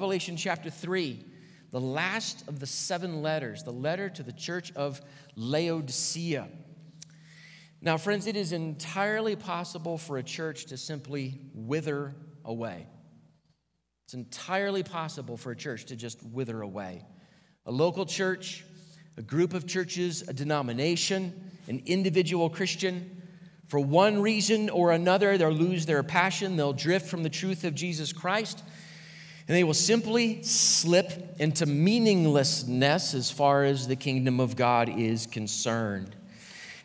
Revelation chapter 3, the last of the seven letters, the letter to the church of Laodicea. Now, friends, it is entirely possible for a church to simply wither away. It's entirely possible for a church to just wither away. A local church, a group of churches, a denomination, an individual Christian, for one reason or another, they'll lose their passion, they'll drift from the truth of Jesus Christ and they will simply slip into meaninglessness as far as the kingdom of God is concerned.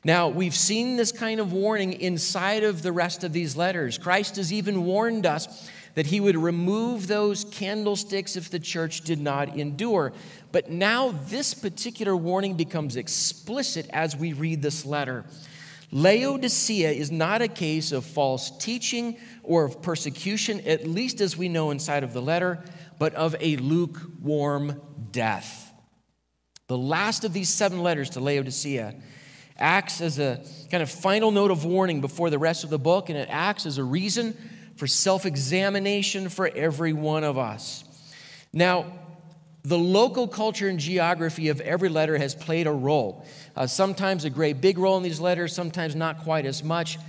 Now, we've seen this kind of warning inside of the rest of these letters. Christ has even warned us that he would remove those candlesticks if the church did not endure. But now, this particular warning becomes explicit as we read this letter. Laodicea is not a case of false teaching or of persecution, at least as we know inside of the letter, but of a lukewarm death. The last of these seven letters to Laodicea acts as a kind of final note of warning before the rest of the book, and it acts as a reason for self examination for every one of us. Now, the local culture and geography of every letter has played a role. Uh, sometimes a great big role in these letters, sometimes not quite as much.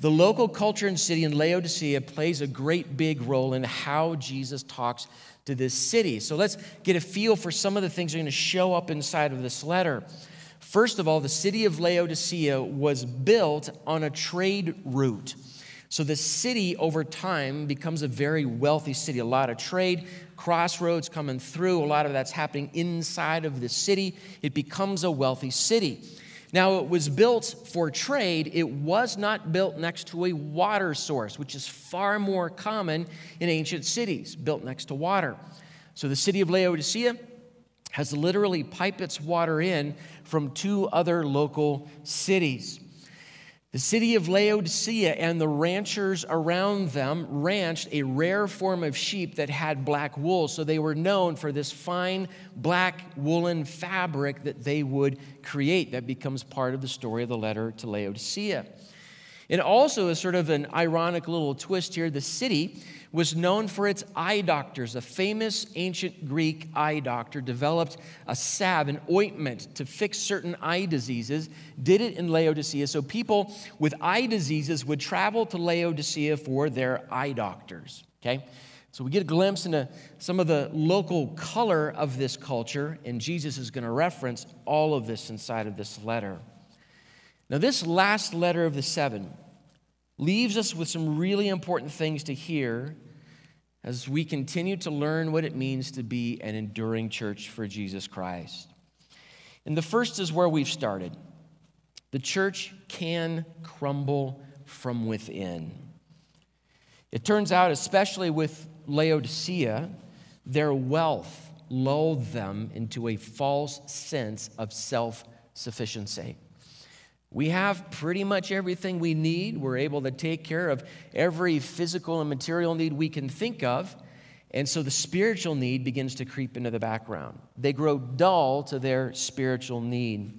The local culture and city in Laodicea plays a great big role in how Jesus talks to this city. So let's get a feel for some of the things that are going to show up inside of this letter. First of all, the city of Laodicea was built on a trade route. So the city over time becomes a very wealthy city. A lot of trade, crossroads coming through, a lot of that's happening inside of the city. It becomes a wealthy city. Now, it was built for trade. It was not built next to a water source, which is far more common in ancient cities, built next to water. So the city of Laodicea has literally piped its water in from two other local cities. The city of Laodicea and the ranchers around them ranched a rare form of sheep that had black wool. So they were known for this fine black woolen fabric that they would create. That becomes part of the story of the letter to Laodicea. And also, as sort of an ironic little twist here, the city was known for its eye doctors. A famous ancient Greek eye doctor developed a salve, an ointment to fix certain eye diseases, did it in Laodicea. So people with eye diseases would travel to Laodicea for their eye doctors. Okay? So we get a glimpse into some of the local color of this culture, and Jesus is going to reference all of this inside of this letter. Now, this last letter of the seven leaves us with some really important things to hear as we continue to learn what it means to be an enduring church for Jesus Christ. And the first is where we've started. The church can crumble from within. It turns out, especially with Laodicea, their wealth lulled them into a false sense of self sufficiency. We have pretty much everything we need. We're able to take care of every physical and material need we can think of. And so the spiritual need begins to creep into the background. They grow dull to their spiritual need.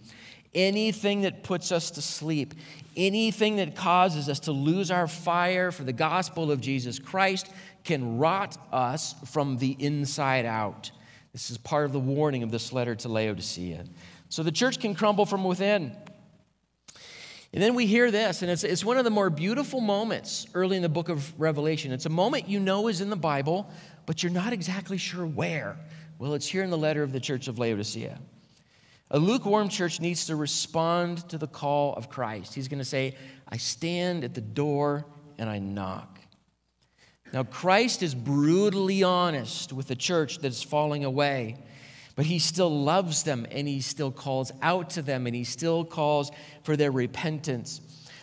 Anything that puts us to sleep, anything that causes us to lose our fire for the gospel of Jesus Christ can rot us from the inside out. This is part of the warning of this letter to Laodicea. So the church can crumble from within. And then we hear this, and it's, it's one of the more beautiful moments early in the book of Revelation. It's a moment you know is in the Bible, but you're not exactly sure where. Well, it's here in the letter of the church of Laodicea. A lukewarm church needs to respond to the call of Christ. He's going to say, I stand at the door and I knock. Now, Christ is brutally honest with the church that is falling away. But he still loves them and he still calls out to them and he still calls for their repentance.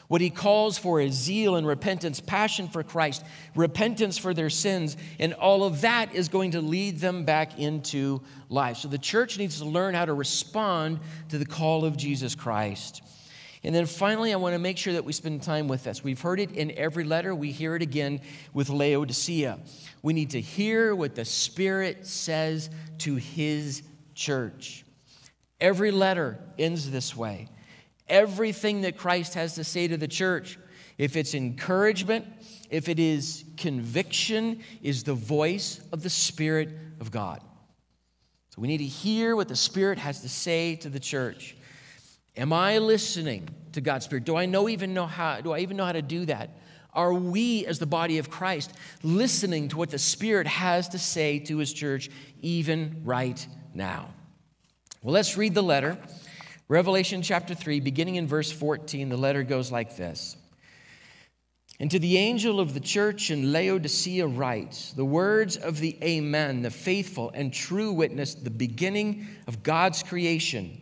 What he calls for is zeal and repentance, passion for Christ, repentance for their sins, and all of that is going to lead them back into life. So the church needs to learn how to respond to the call of Jesus Christ. And then finally, I want to make sure that we spend time with this. We've heard it in every letter, we hear it again with Laodicea. We need to hear what the Spirit says to His church. Every letter ends this way. Everything that Christ has to say to the church if it's encouragement, if it is conviction, is the voice of the Spirit of God. So we need to hear what the Spirit has to say to the church. Am I listening to God's Spirit? Do I know even know how do I even know how to do that? Are we as the body of Christ listening to what the Spirit has to say to his church even right now? Well, let's read the letter. Revelation chapter 3, beginning in verse 14, the letter goes like this. And to the angel of the church in Laodicea writes the words of the Amen, the faithful and true witness, the beginning of God's creation.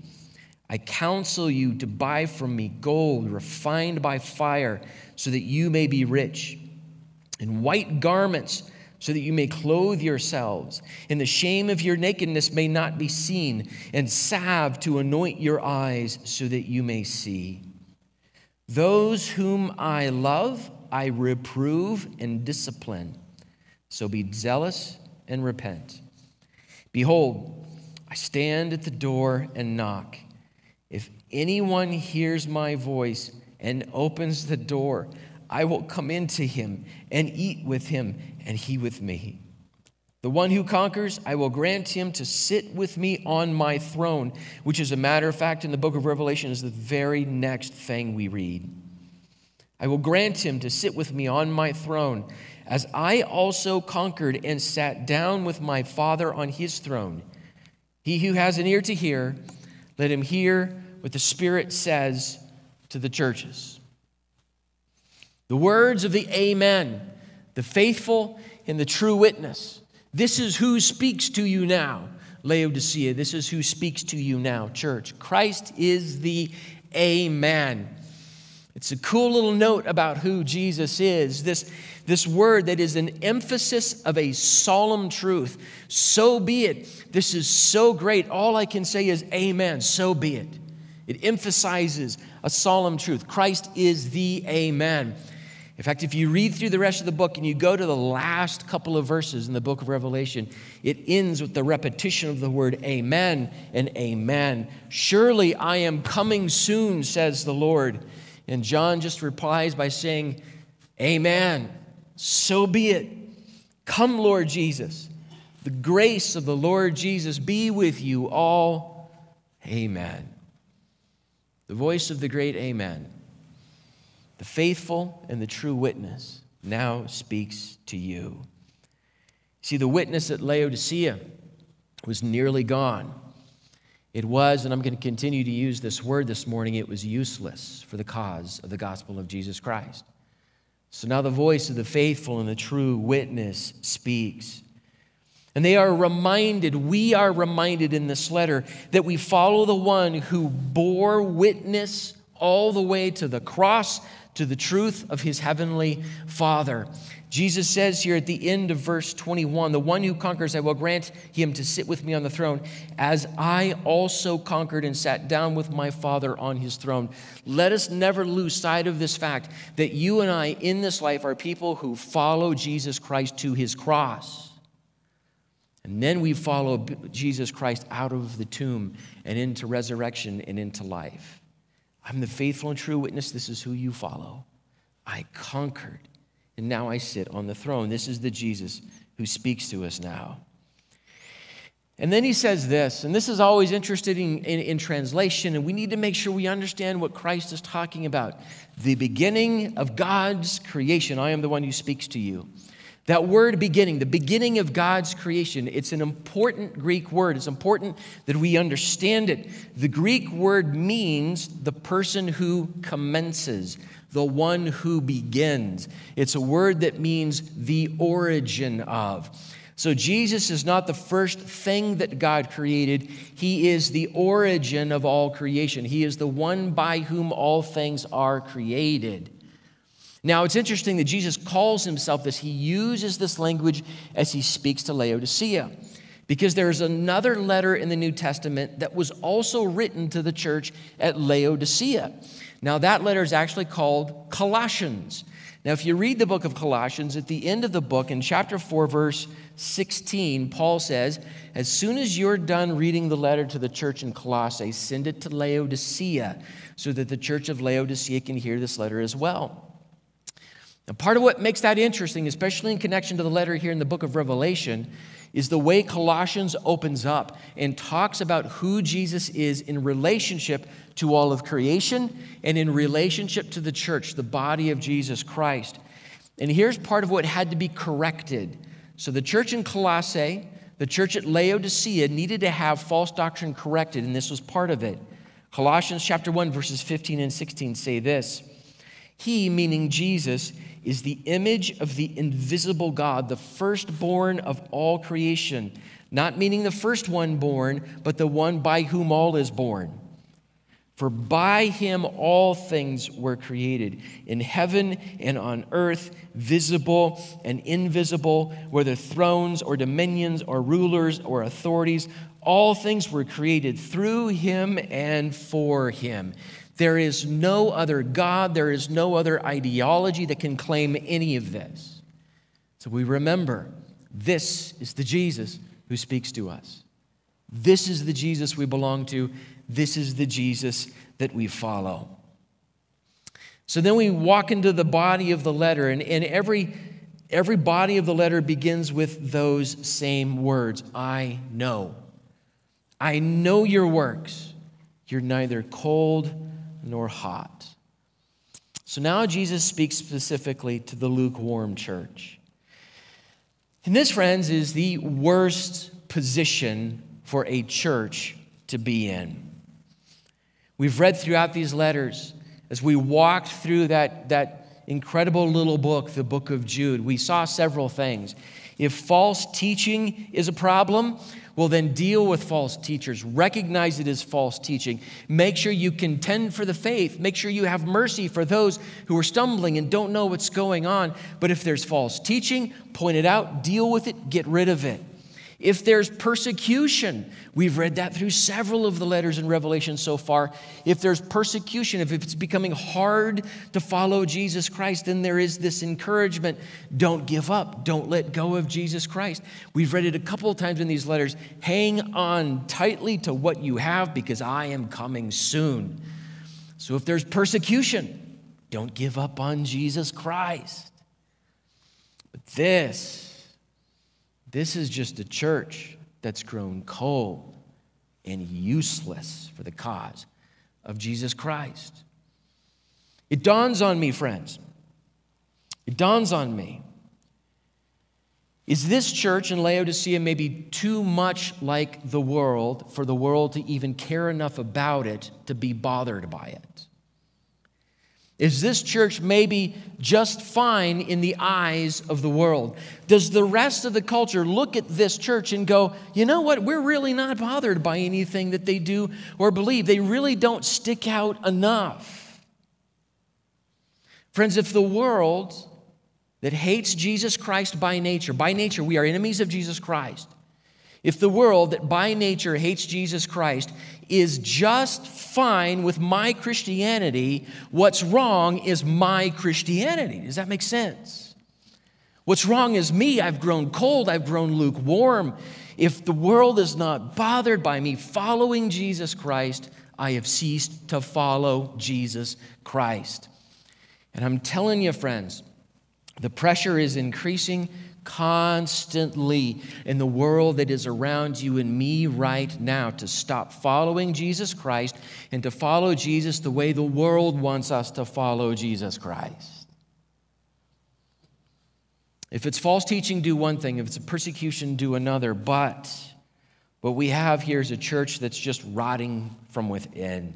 I counsel you to buy from me gold refined by fire, so that you may be rich, and white garments so that you may clothe yourselves, and the shame of your nakedness may not be seen, and salve to anoint your eyes so that you may see. Those whom I love, I reprove and discipline. So be zealous and repent. Behold, I stand at the door and knock. If anyone hears my voice and opens the door, I will come into him and eat with him, and he with me. The one who conquers, I will grant him to sit with me on my throne, which, as a matter of fact, in the book of Revelation is the very next thing we read. I will grant him to sit with me on my throne, as I also conquered and sat down with my Father on his throne. He who has an ear to hear, let him hear what the Spirit says to the churches. The words of the Amen, the faithful and the true witness. This is who speaks to you now, Laodicea. This is who speaks to you now, church. Christ is the Amen. It's a cool little note about who Jesus is. This, this word that is an emphasis of a solemn truth. So be it. This is so great. All I can say is, Amen. So be it. It emphasizes a solemn truth. Christ is the Amen. In fact, if you read through the rest of the book and you go to the last couple of verses in the book of Revelation, it ends with the repetition of the word amen and amen. Surely I am coming soon, says the Lord. And John just replies by saying, Amen. So be it. Come, Lord Jesus. The grace of the Lord Jesus be with you all. Amen. The voice of the great Amen the faithful and the true witness, now speaks to you. See, the witness at Laodicea was nearly gone. It was, and I'm going to continue to use this word this morning, it was useless for the cause of the gospel of Jesus Christ. So now the voice of the faithful and the true witness speaks. And they are reminded, we are reminded in this letter, that we follow the one who bore witness all the way to the cross to the truth of his heavenly Father. Jesus says here at the end of verse 21 The one who conquers, I will grant him to sit with me on the throne, as I also conquered and sat down with my Father on his throne. Let us never lose sight of this fact that you and I in this life are people who follow Jesus Christ to his cross. And then we follow Jesus Christ out of the tomb and into resurrection and into life. I'm the faithful and true witness. This is who you follow. I conquered, and now I sit on the throne. This is the Jesus who speaks to us now. And then he says this, and this is always interesting in, in, in, translation, and we need to make sure we understand what Christ is talking about. The beginning of God's creation. I am the one who speaks to you. That word beginning, the beginning of God's creation, it's an important Greek word. It's important that we understand it. The Greek word means the person who commences, the one who begins. It's a word that means the origin of. So Jesus is not the first thing that God created, He is the origin of all creation. He is the one by whom all things are created. Now, it's interesting that Jesus calls himself this. He uses this language as he speaks to Laodicea because there's another letter in the New Testament that was also written to the church at Laodicea. Now, that letter is actually called Colossians. Now, if you read the book of Colossians, at the end of the book, in chapter 4, verse 16, Paul says, As soon as you're done reading the letter to the church in Colossae, send it to Laodicea so that the church of Laodicea can hear this letter as well. Part of what makes that interesting, especially in connection to the letter here in the book of Revelation, is the way Colossians opens up and talks about who Jesus is in relationship to all of creation and in relationship to the church, the body of Jesus Christ. And here's part of what had to be corrected. So, the church in Colossae, the church at Laodicea needed to have false doctrine corrected, and this was part of it. Colossians chapter 1, verses 15 and 16 say this He, meaning Jesus, is the image of the invisible God, the firstborn of all creation, not meaning the first one born, but the one by whom all is born. For by him all things were created, in heaven and on earth, visible and invisible, whether thrones or dominions or rulers or authorities, all things were created through him and for him. There is no other God, there is no other ideology that can claim any of this. So we remember this is the Jesus who speaks to us. This is the Jesus we belong to. This is the Jesus that we follow. So then we walk into the body of the letter, and, and every, every body of the letter begins with those same words I know. I know your works. You're neither cold nor hot. So now Jesus speaks specifically to the lukewarm church. And this, friends, is the worst position for a church to be in. We've read throughout these letters as we walked through that, that incredible little book, the book of Jude, we saw several things. If false teaching is a problem, well, then deal with false teachers. Recognize it as false teaching. Make sure you contend for the faith. Make sure you have mercy for those who are stumbling and don't know what's going on. But if there's false teaching, point it out, deal with it, get rid of it. If there's persecution, we've read that through several of the letters in Revelation so far. If there's persecution, if it's becoming hard to follow Jesus Christ, then there is this encouragement don't give up, don't let go of Jesus Christ. We've read it a couple of times in these letters hang on tightly to what you have because I am coming soon. So if there's persecution, don't give up on Jesus Christ. But this, this is just a church that's grown cold and useless for the cause of Jesus Christ. It dawns on me, friends. It dawns on me. Is this church in Laodicea maybe too much like the world for the world to even care enough about it to be bothered by it? Is this church maybe just fine in the eyes of the world? Does the rest of the culture look at this church and go, you know what, we're really not bothered by anything that they do or believe? They really don't stick out enough. Friends, if the world that hates Jesus Christ by nature, by nature, we are enemies of Jesus Christ. If the world that by nature hates Jesus Christ is just fine with my Christianity. What's wrong is my Christianity. Does that make sense? What's wrong is me. I've grown cold, I've grown lukewarm. If the world is not bothered by me following Jesus Christ, I have ceased to follow Jesus Christ. And I'm telling you, friends, the pressure is increasing constantly in the world that is around you and me right now to stop following Jesus Christ and to follow Jesus the way the world wants us to follow Jesus Christ. If it's false teaching, do one thing. If it's a persecution, do another. But what we have here is a church that's just rotting from within.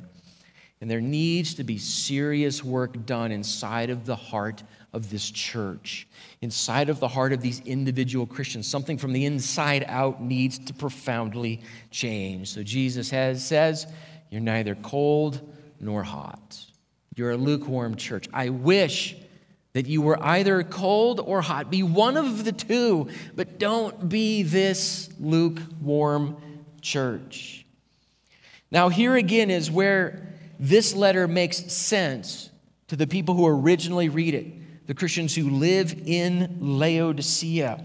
And there needs to be serious work done inside of the heart of this church, inside of the heart of these individual Christians. Something from the inside out needs to profoundly change. So Jesus has, says, You're neither cold nor hot. You're a lukewarm church. I wish that you were either cold or hot. Be one of the two, but don't be this lukewarm church. Now, here again is where this letter makes sense to the people who originally read it, the Christians who live in Laodicea.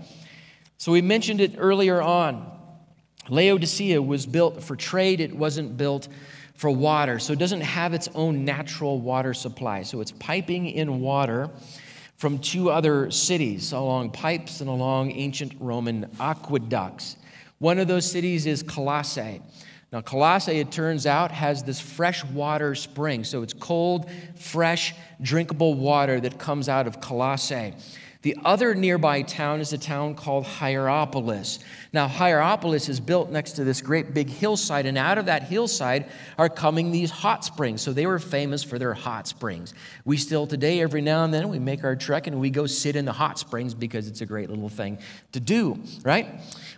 So, we mentioned it earlier on. Laodicea was built for trade, it wasn't built for water. So, it doesn't have its own natural water supply. So, it's piping in water from two other cities along pipes and along ancient Roman aqueducts. One of those cities is Colossae. Now, Colossae, it turns out, has this fresh water spring. So it's cold, fresh, drinkable water that comes out of Colossae. The other nearby town is a town called Hierapolis. Now, Hierapolis is built next to this great big hillside, and out of that hillside are coming these hot springs. So they were famous for their hot springs. We still today, every now and then, we make our trek and we go sit in the hot springs because it's a great little thing to do, right?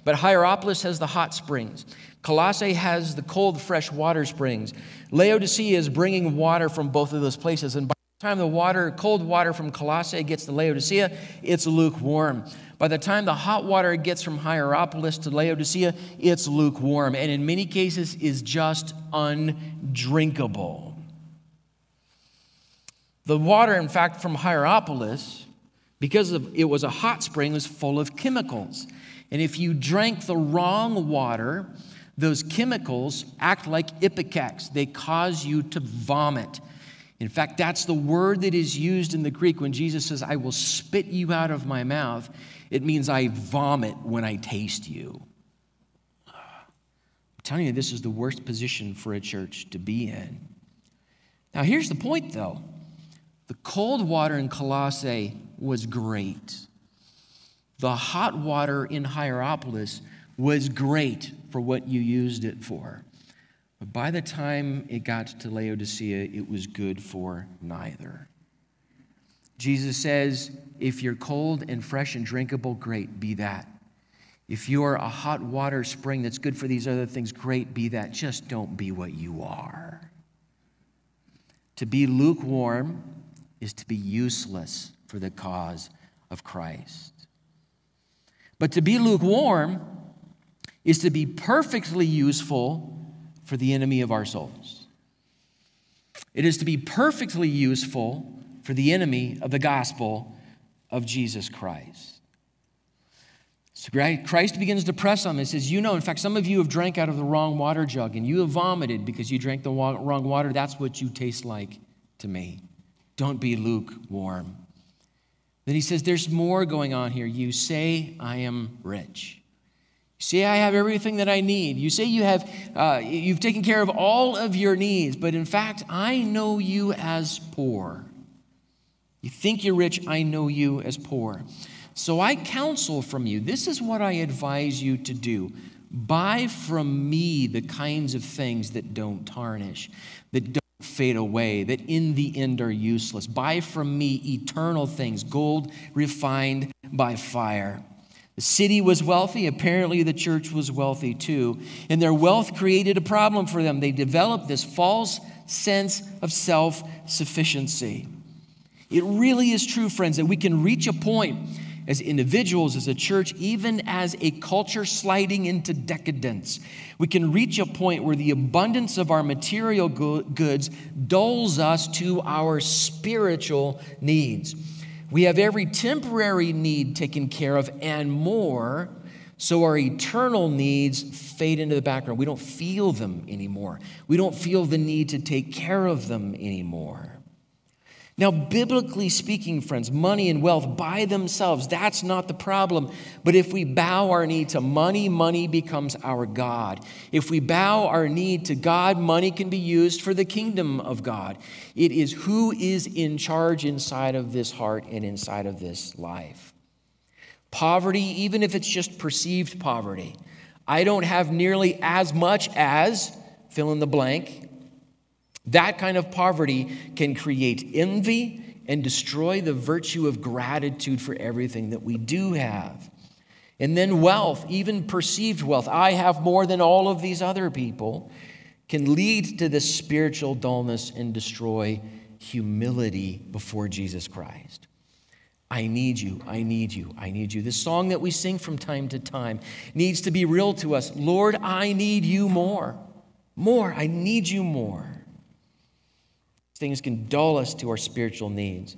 But Hierapolis has the hot springs. Colossae has the cold, fresh water springs. Laodicea is bringing water from both of those places. And by the time the water, cold water from Colossae gets to Laodicea, it's lukewarm. By the time the hot water gets from Hierapolis to Laodicea, it's lukewarm. And in many cases, is just undrinkable. The water, in fact, from Hierapolis, because of, it was a hot spring, was full of chemicals. And if you drank the wrong water, those chemicals act like ipecacs. They cause you to vomit. In fact, that's the word that is used in the Greek when Jesus says, I will spit you out of my mouth. It means I vomit when I taste you. I'm telling you, this is the worst position for a church to be in. Now, here's the point, though the cold water in Colossae was great, the hot water in Hierapolis was great for what you used it for. But by the time it got to Laodicea, it was good for neither. Jesus says, if you're cold and fresh and drinkable, great, be that. If you're a hot water spring that's good for these other things, great, be that. Just don't be what you are. To be lukewarm is to be useless for the cause of Christ. But to be lukewarm is to be perfectly useful for the enemy of our souls. It is to be perfectly useful for the enemy of the gospel of Jesus Christ. So Christ begins to press on this. Says, You know, in fact, some of you have drank out of the wrong water jug and you have vomited because you drank the wrong water. That's what you taste like to me. Don't be lukewarm. Then he says, There's more going on here. You say, I am rich. Say, I have everything that I need. You say you have, uh, you've taken care of all of your needs, but in fact, I know you as poor. You think you're rich, I know you as poor. So I counsel from you, this is what I advise you to do. Buy from me the kinds of things that don't tarnish, that don't fade away, that in the end are useless. Buy from me eternal things, gold refined by fire the city was wealthy. Apparently, the church was wealthy too. And their wealth created a problem for them. They developed this false sense of self sufficiency. It really is true, friends, that we can reach a point as individuals, as a church, even as a culture sliding into decadence. We can reach a point where the abundance of our material goods dulls us to our spiritual needs. We have every temporary need taken care of and more, so our eternal needs fade into the background. We don't feel them anymore. We don't feel the need to take care of them anymore. Now, biblically speaking, friends, money and wealth by themselves, that's not the problem. But if we bow our knee to money, money becomes our God. If we bow our knee to God, money can be used for the kingdom of God. It is who is in charge inside of this heart and inside of this life. Poverty, even if it's just perceived poverty, I don't have nearly as much as fill in the blank that kind of poverty can create envy and destroy the virtue of gratitude for everything that we do have. And then wealth, even perceived wealth, I have more than all of these other people, can lead to this spiritual dullness and destroy humility before Jesus Christ. I need you, I need you, I need you. This song that we sing from time to time needs to be real to us. Lord, I need you more. More, I need you more. Things can dull us to our spiritual needs.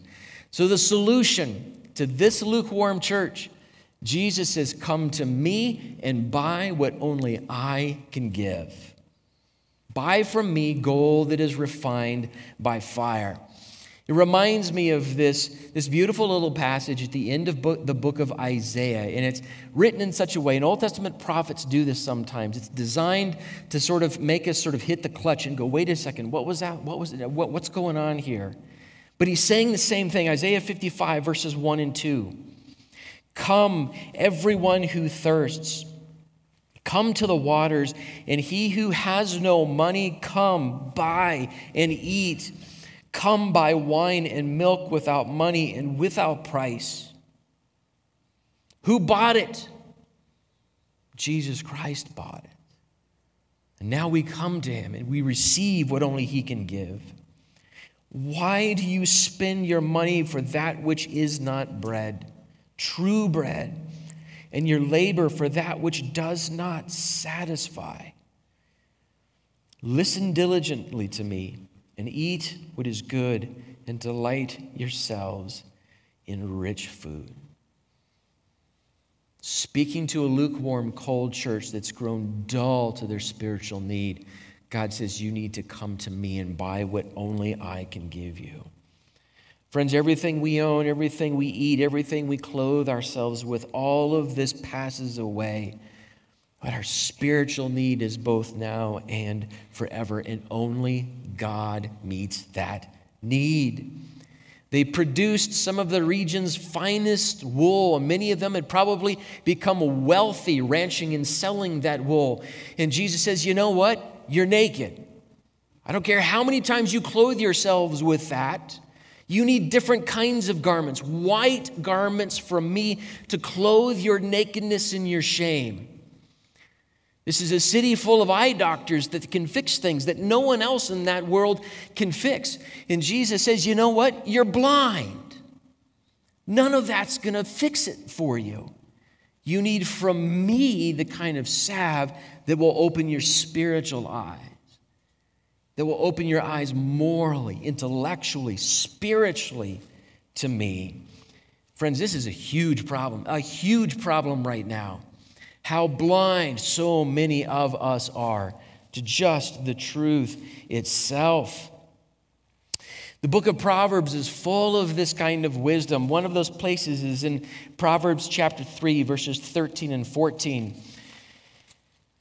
So, the solution to this lukewarm church, Jesus says, Come to me and buy what only I can give. Buy from me gold that is refined by fire. It reminds me of this, this beautiful little passage at the end of book, the book of Isaiah. And it's written in such a way, and Old Testament prophets do this sometimes. It's designed to sort of make us sort of hit the clutch and go, wait a second, what was that? What was it? What, what's going on here? But he's saying the same thing Isaiah 55, verses 1 and 2. Come, everyone who thirsts. Come to the waters, and he who has no money, come, buy and eat. Come buy wine and milk without money and without price. Who bought it? Jesus Christ bought it. And now we come to him and we receive what only he can give. Why do you spend your money for that which is not bread, true bread, and your labor for that which does not satisfy? Listen diligently to me and eat what is good, and delight yourselves in rich food. Speaking to a lukewarm, cold church that's grown dull to their spiritual need, God says, You need to come to me and buy what only I can give you. Friends, everything we own, everything we eat, everything we clothe ourselves with, all of this passes away. But our spiritual need is both now and forever, and only God meets that need. They produced some of the region's finest wool, many of them had probably become wealthy ranching and selling that wool. And Jesus says, You know what? You're naked. I don't care how many times you clothe yourselves with that. You need different kinds of garments, white garments from me to clothe your nakedness and your shame. This is a city full of eye doctors that can fix things that no one else in that world can fix. And Jesus says, You know what? You're blind. None of that's going to fix it for you. You need from me the kind of salve that will open your spiritual eyes, that will open your eyes morally, intellectually, spiritually to me. Friends, this is a huge problem, a huge problem right now how blind so many of us are to just the truth itself. The book of Proverbs is full of this kind of wisdom. One of those places is in Proverbs chapter 3, verses 13 and 14.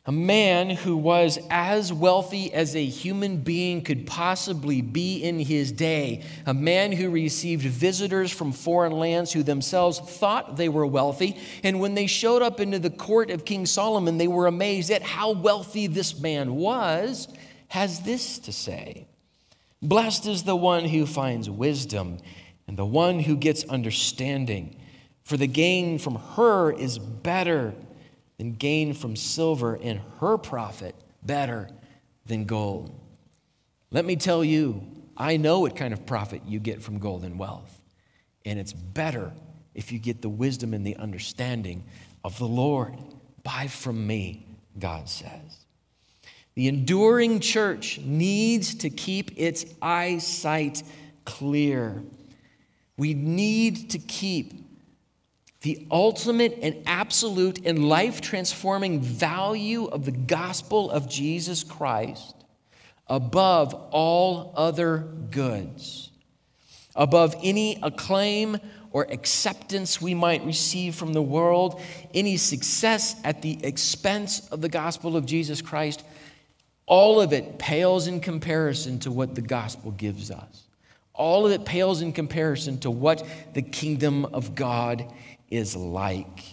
A man who was as wealthy as a human being could possibly be in his day. A man who received visitors from foreign lands who themselves thought they were wealthy. And when they showed up into the court of King Solomon, they were amazed at how wealthy this man was, has this to say Blessed is the one who finds wisdom and the one who gets understanding, for the gain from her is better than gain from silver, and her profit better than gold. Let me tell you, I know what kind of profit you get from gold and wealth. And it's better if you get the wisdom and the understanding of the Lord. Buy from me, God says. The enduring church needs to keep its eyesight clear. We need to keep the ultimate and absolute and life transforming value of the gospel of Jesus Christ above all other goods, above any acclaim or acceptance we might receive from the world, any success at the expense of the gospel of Jesus Christ. All of it pales in comparison to what the gospel gives us. All of it pales in comparison to what the kingdom of God is like.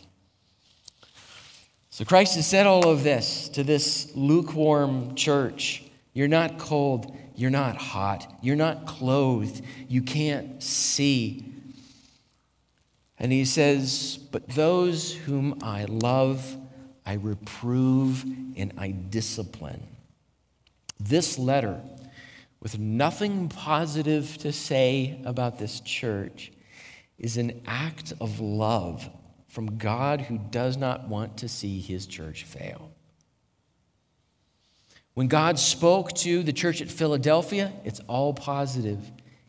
So Christ has said all of this to this lukewarm church. You're not cold, you're not hot, you're not clothed, you can't see. And he says, But those whom I love, I reprove and I discipline. This letter, with nothing positive to say about this church, is an act of love from God who does not want to see his church fail. When God spoke to the church at Philadelphia, it's all positive.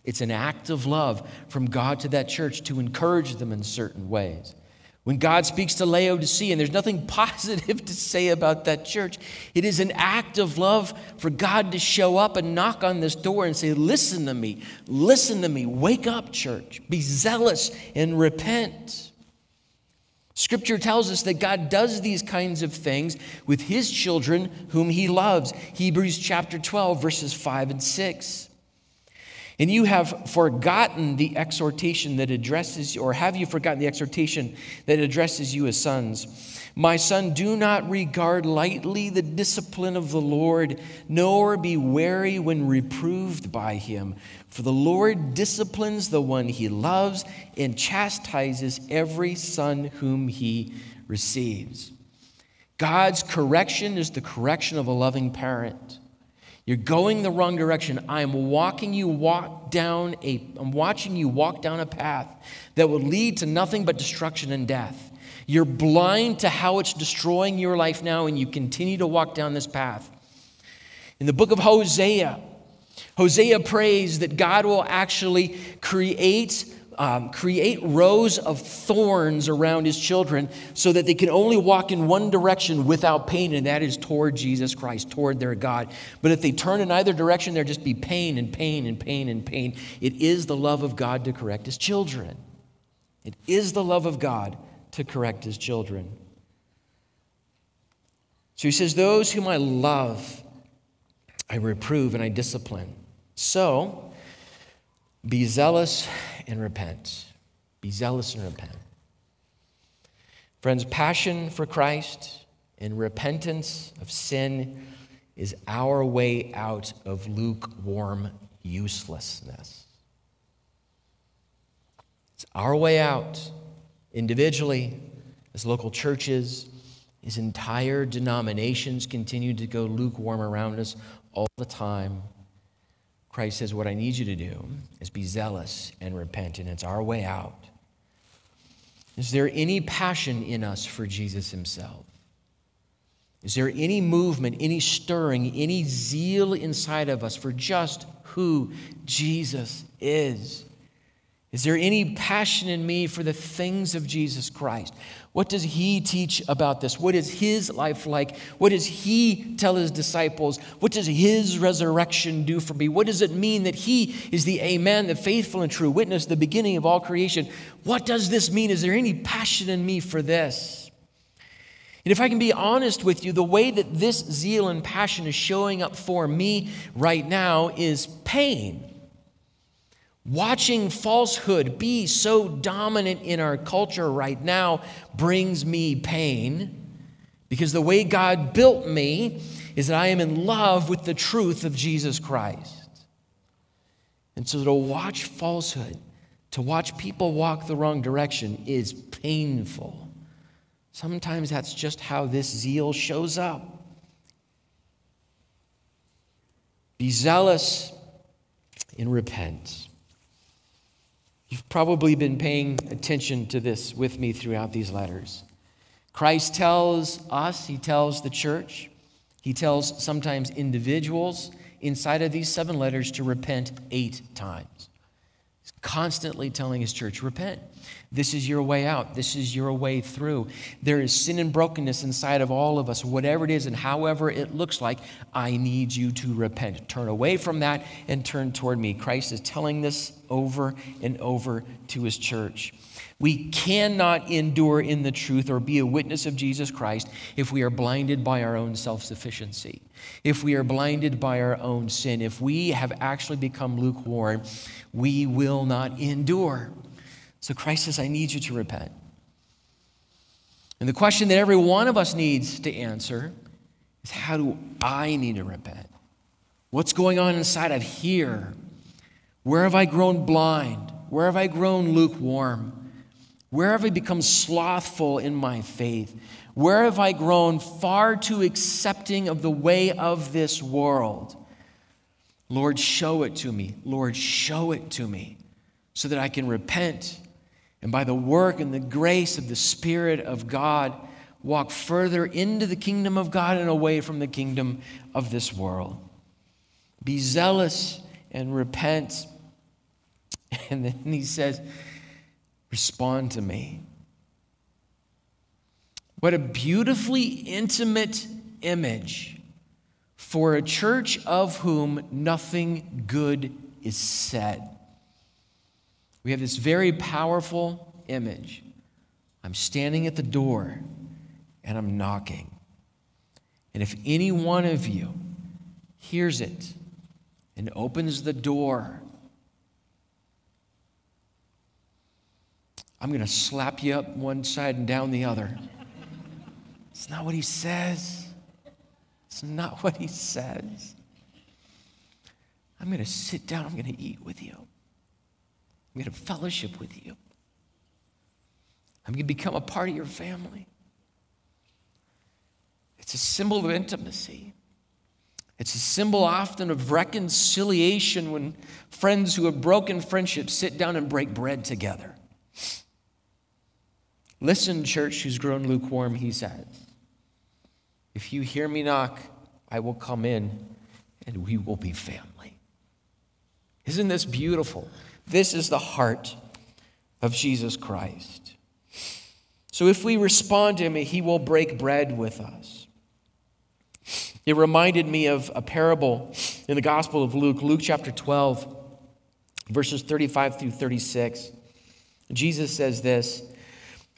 It's an act of love from God to that church to encourage them in certain ways. When God speaks to Laodicea, and there's nothing positive to say about that church, it is an act of love for God to show up and knock on this door and say, Listen to me, listen to me, wake up, church, be zealous and repent. Scripture tells us that God does these kinds of things with his children whom he loves. Hebrews chapter 12, verses 5 and 6. And you have forgotten the exhortation that addresses, you, or have you forgotten the exhortation that addresses you as sons? My son, do not regard lightly the discipline of the Lord, nor be wary when reproved by him. For the Lord disciplines the one he loves and chastises every son whom he receives. God's correction is the correction of a loving parent. You're going the wrong direction. I am walking you walk down a I'm watching you walk down a path that will lead to nothing but destruction and death. You're blind to how it's destroying your life now and you continue to walk down this path. In the book of Hosea, Hosea prays that God will actually create um, create rows of thorns around his children so that they can only walk in one direction without pain, and that is toward Jesus Christ, toward their God. But if they turn in either direction, there'll just be pain and pain and pain and pain. It is the love of God to correct his children. It is the love of God to correct his children. So he says, Those whom I love, I reprove and I discipline. So, be zealous and repent. Be zealous and repent. Friends, passion for Christ and repentance of sin is our way out of lukewarm uselessness. It's our way out individually, as local churches, as entire denominations continue to go lukewarm around us all the time. Christ says, What I need you to do is be zealous and repent, and it's our way out. Is there any passion in us for Jesus himself? Is there any movement, any stirring, any zeal inside of us for just who Jesus is? Is there any passion in me for the things of Jesus Christ? What does he teach about this? What is his life like? What does he tell his disciples? What does his resurrection do for me? What does it mean that he is the Amen, the faithful and true witness, the beginning of all creation? What does this mean? Is there any passion in me for this? And if I can be honest with you, the way that this zeal and passion is showing up for me right now is pain. Watching falsehood be so dominant in our culture right now brings me pain because the way God built me is that I am in love with the truth of Jesus Christ. And so to watch falsehood, to watch people walk the wrong direction is painful. Sometimes that's just how this zeal shows up. Be zealous and repent. You've probably been paying attention to this with me throughout these letters. Christ tells us, He tells the church, He tells sometimes individuals inside of these seven letters to repent eight times. Constantly telling His church, repent. This is your way out. This is your way through. There is sin and brokenness inside of all of us, whatever it is and however it looks like. I need you to repent. Turn away from that and turn toward me. Christ is telling this over and over to his church. We cannot endure in the truth or be a witness of Jesus Christ if we are blinded by our own self sufficiency, if we are blinded by our own sin, if we have actually become lukewarm, we will not endure. So Christ says, I need you to repent. And the question that every one of us needs to answer is how do I need to repent? What's going on inside of here? Where have I grown blind? Where have I grown lukewarm? Where have I become slothful in my faith? Where have I grown far too accepting of the way of this world? Lord, show it to me. Lord, show it to me so that I can repent and by the work and the grace of the Spirit of God, walk further into the kingdom of God and away from the kingdom of this world. Be zealous and repent. And then he says, Respond to me. What a beautifully intimate image for a church of whom nothing good is said. We have this very powerful image. I'm standing at the door and I'm knocking. And if any one of you hears it and opens the door, I'm going to slap you up one side and down the other. It's not what he says. It's not what he says. I'm going to sit down. I'm going to eat with you. I'm going to fellowship with you. I'm going to become a part of your family. It's a symbol of intimacy. It's a symbol often of reconciliation when friends who have broken friendships sit down and break bread together. Listen, church who's grown lukewarm, he says. If you hear me knock, I will come in and we will be family. Isn't this beautiful? This is the heart of Jesus Christ. So if we respond to him, he will break bread with us. It reminded me of a parable in the Gospel of Luke, Luke chapter 12, verses 35 through 36. Jesus says this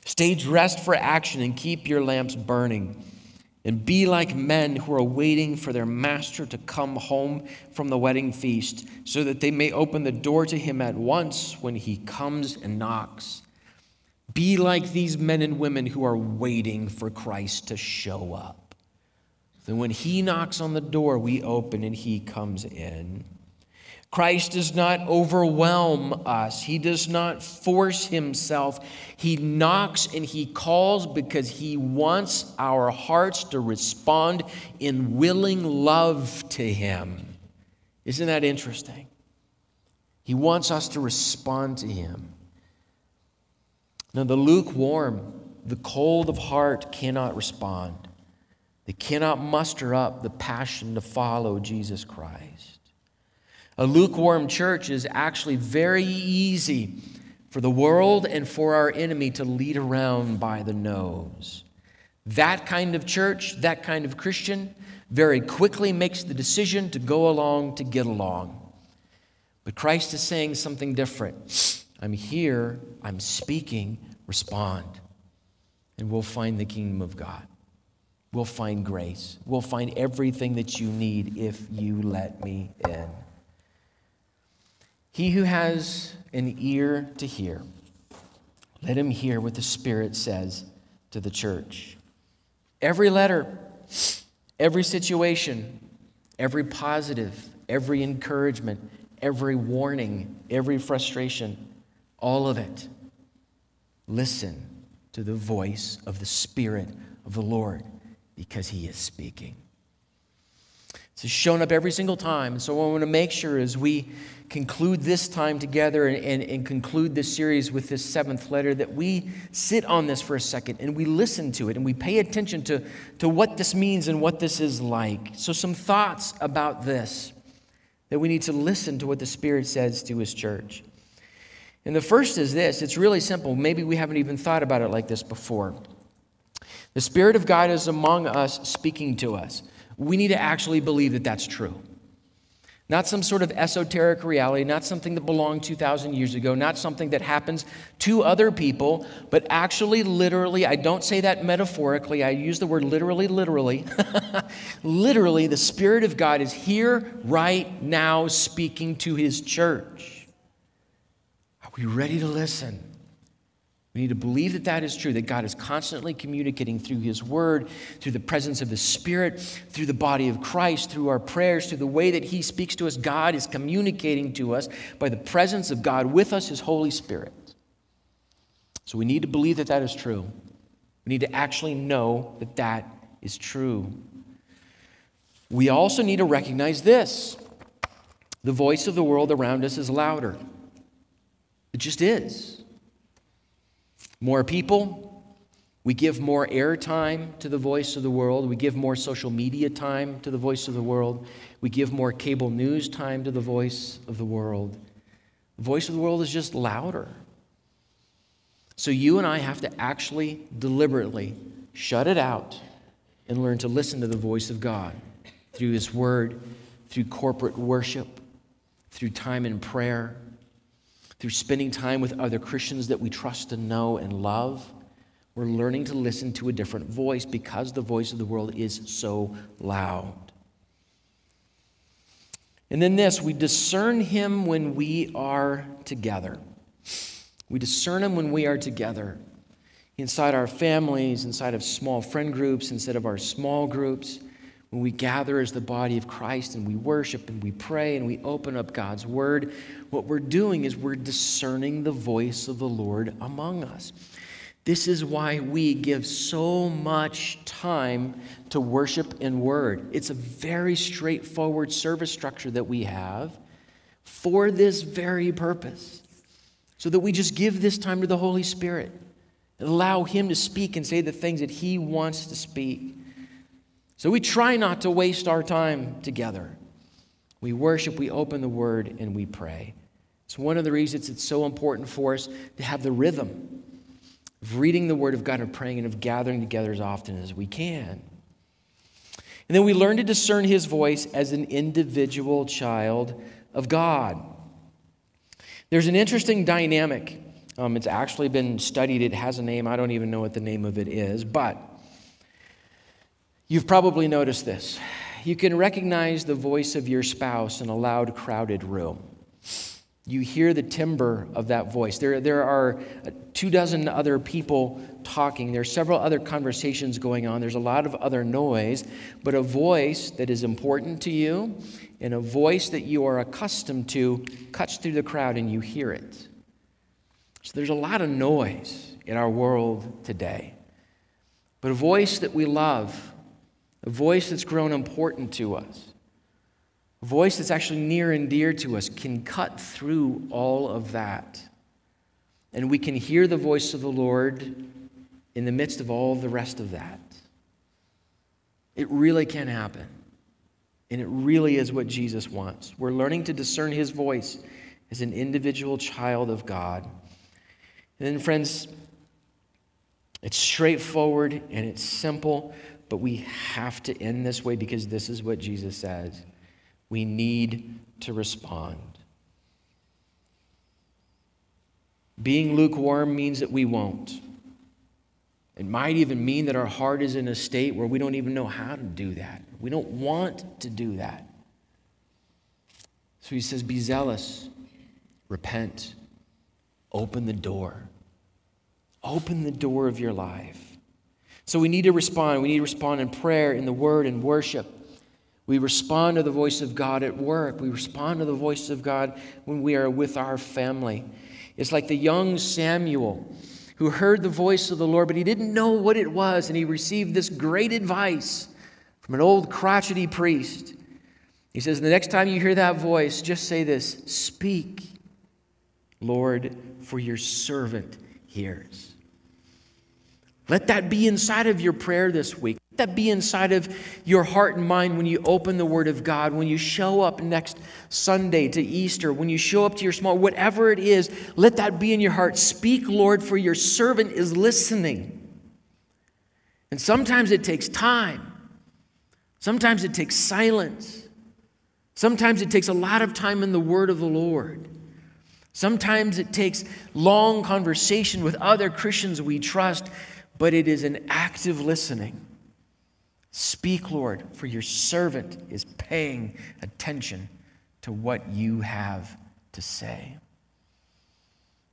Stay dressed for action and keep your lamps burning. And be like men who are waiting for their master to come home from the wedding feast, so that they may open the door to him at once when he comes and knocks. Be like these men and women who are waiting for Christ to show up. Then when he knocks on the door, we open and he comes in. Christ does not overwhelm us. He does not force himself. He knocks and he calls because he wants our hearts to respond in willing love to him. Isn't that interesting? He wants us to respond to him. Now, the lukewarm, the cold of heart cannot respond. They cannot muster up the passion to follow Jesus Christ. A lukewarm church is actually very easy for the world and for our enemy to lead around by the nose. That kind of church, that kind of Christian, very quickly makes the decision to go along to get along. But Christ is saying something different. I'm here, I'm speaking, respond. And we'll find the kingdom of God. We'll find grace. We'll find everything that you need if you let me in. He who has an ear to hear, let him hear what the Spirit says to the church. Every letter, every situation, every positive, every encouragement, every warning, every frustration, all of it. Listen to the voice of the Spirit of the Lord because He is speaking. It's shown up every single time. So, what I want to make sure is we conclude this time together and, and, and, conclude this series with this seventh letter that we sit on this for a second and we listen to it and we pay attention to, to what this means and what this is like. So, some thoughts about this that we need to listen to what the Spirit says to His church. And the first is this it's really simple. Maybe we haven't even thought about it like this before. The Spirit of God is among us, speaking to us we need to actually believe that that's true. Not some sort of esoteric reality, not something that belonged 2,000 years ago, not something that happens to other people, but actually, literally, I don't say that metaphorically, I use the word literally, literally. literally, the Spirit of God is here right now speaking to His church. Are we ready to listen? We need to believe that that is true, that God is constantly communicating through His Word, through the presence of the Spirit, through the body of Christ, through our prayers, through the way that He speaks to us. God is communicating to us by the presence of God with us, His Holy Spirit. So we need to believe that that is true. We need to actually know that that is true. We also need to recognize this the voice of the world around us is louder. It just is. More people, we give more airtime to the voice of the world. We give more social media time to the voice of the world. We give more cable news time to the voice of the world. The voice of the world is just louder. So you and I have to actually deliberately shut it out and learn to listen to the voice of God through His Word, through corporate worship, through time in prayer, through spending time with other Christians that we trust and know and love. We're learning to listen to a different voice because the voice of the world is so loud. And then this we discern him when we are together. We discern him when we are together inside our families, inside of small friend groups, instead of our small groups, when we gather as the body of Christ and we worship and we pray and we open up God's word, what we're doing is we're discerning the voice of the Lord among us. This is why we give so much time to worship and word. It's a very straightforward service structure that we have for this very purpose. So that we just give this time to the Holy Spirit allow Him to speak and say the things that He wants to speak. So we try not to waste our time together. We worship, we open the Word, and we pray. It's one of the reasons it's so important for us to have the rhythm of reading the Word of God and praying and of gathering together as often as we can. And then we learn to discern His voice as an individual child of God. There's an interesting dynamic. Um, it's actually been studied, it has a name. I don't even know what the name of it is, but you've probably noticed this. You can recognize the voice of your spouse in a loud, crowded room. You hear the timbre of that voice. There, there are two dozen other people talking. There are several other conversations going on. There's a lot of other noise, but a voice that is important to you and a voice that you are accustomed to cuts through the crowd and you hear it. So there's a lot of noise in our world today. But a voice that we love, a voice that's grown important to us, a voice that's actually near and dear to us can cut through all of that. And we can hear the voice of the Lord in the midst of all the rest of that. It really can happen. And it really is what Jesus wants. We're learning to discern his voice as an individual child of God. And then, friends, it's straightforward and it's simple, but we have to end this way because this is what Jesus says we need to respond. Being lukewarm means that we won't. It might even mean that our heart is in a state where we don't even know how to do that. We don't want to do that. So he says, Be zealous, repent, open the door. Open the door of your life. So we need to respond. We need to respond in prayer, in the word, in worship. We respond to the voice of God at work. We respond to the voice of God when we are with our family. It's like the young Samuel who heard the voice of the Lord, but he didn't know what it was, and he received this great advice from an old crotchety priest. He says, The next time you hear that voice, just say this Speak, Lord, for your servant hears. Let that be inside of your prayer this week. Let that be inside of your heart and mind when you open the Word of God, when you show up next Sunday to Easter, when you show up to your small, whatever it is, let that be in your heart. Speak, Lord, for your servant is listening. And sometimes it takes time, sometimes it takes silence, sometimes it takes a lot of time in the Word of the Lord. Sometimes it takes long conversation with other Christians we trust, but it is an active listening. Speak, Lord, for your servant is paying attention to what you have to say.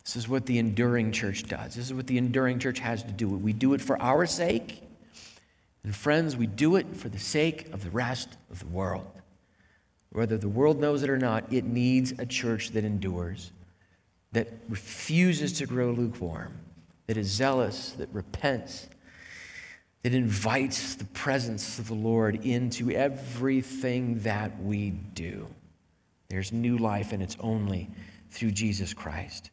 This is what the enduring church does. This is what the enduring church has to do. We do it for our sake. And friends, we do it for the sake of the rest of the world. Whether the world knows it or not, it needs a church that endures, that refuses to grow lukewarm, that is zealous, that repents, that invites the presence of the Lord into everything that we do. There's new life, and it's only through Jesus Christ.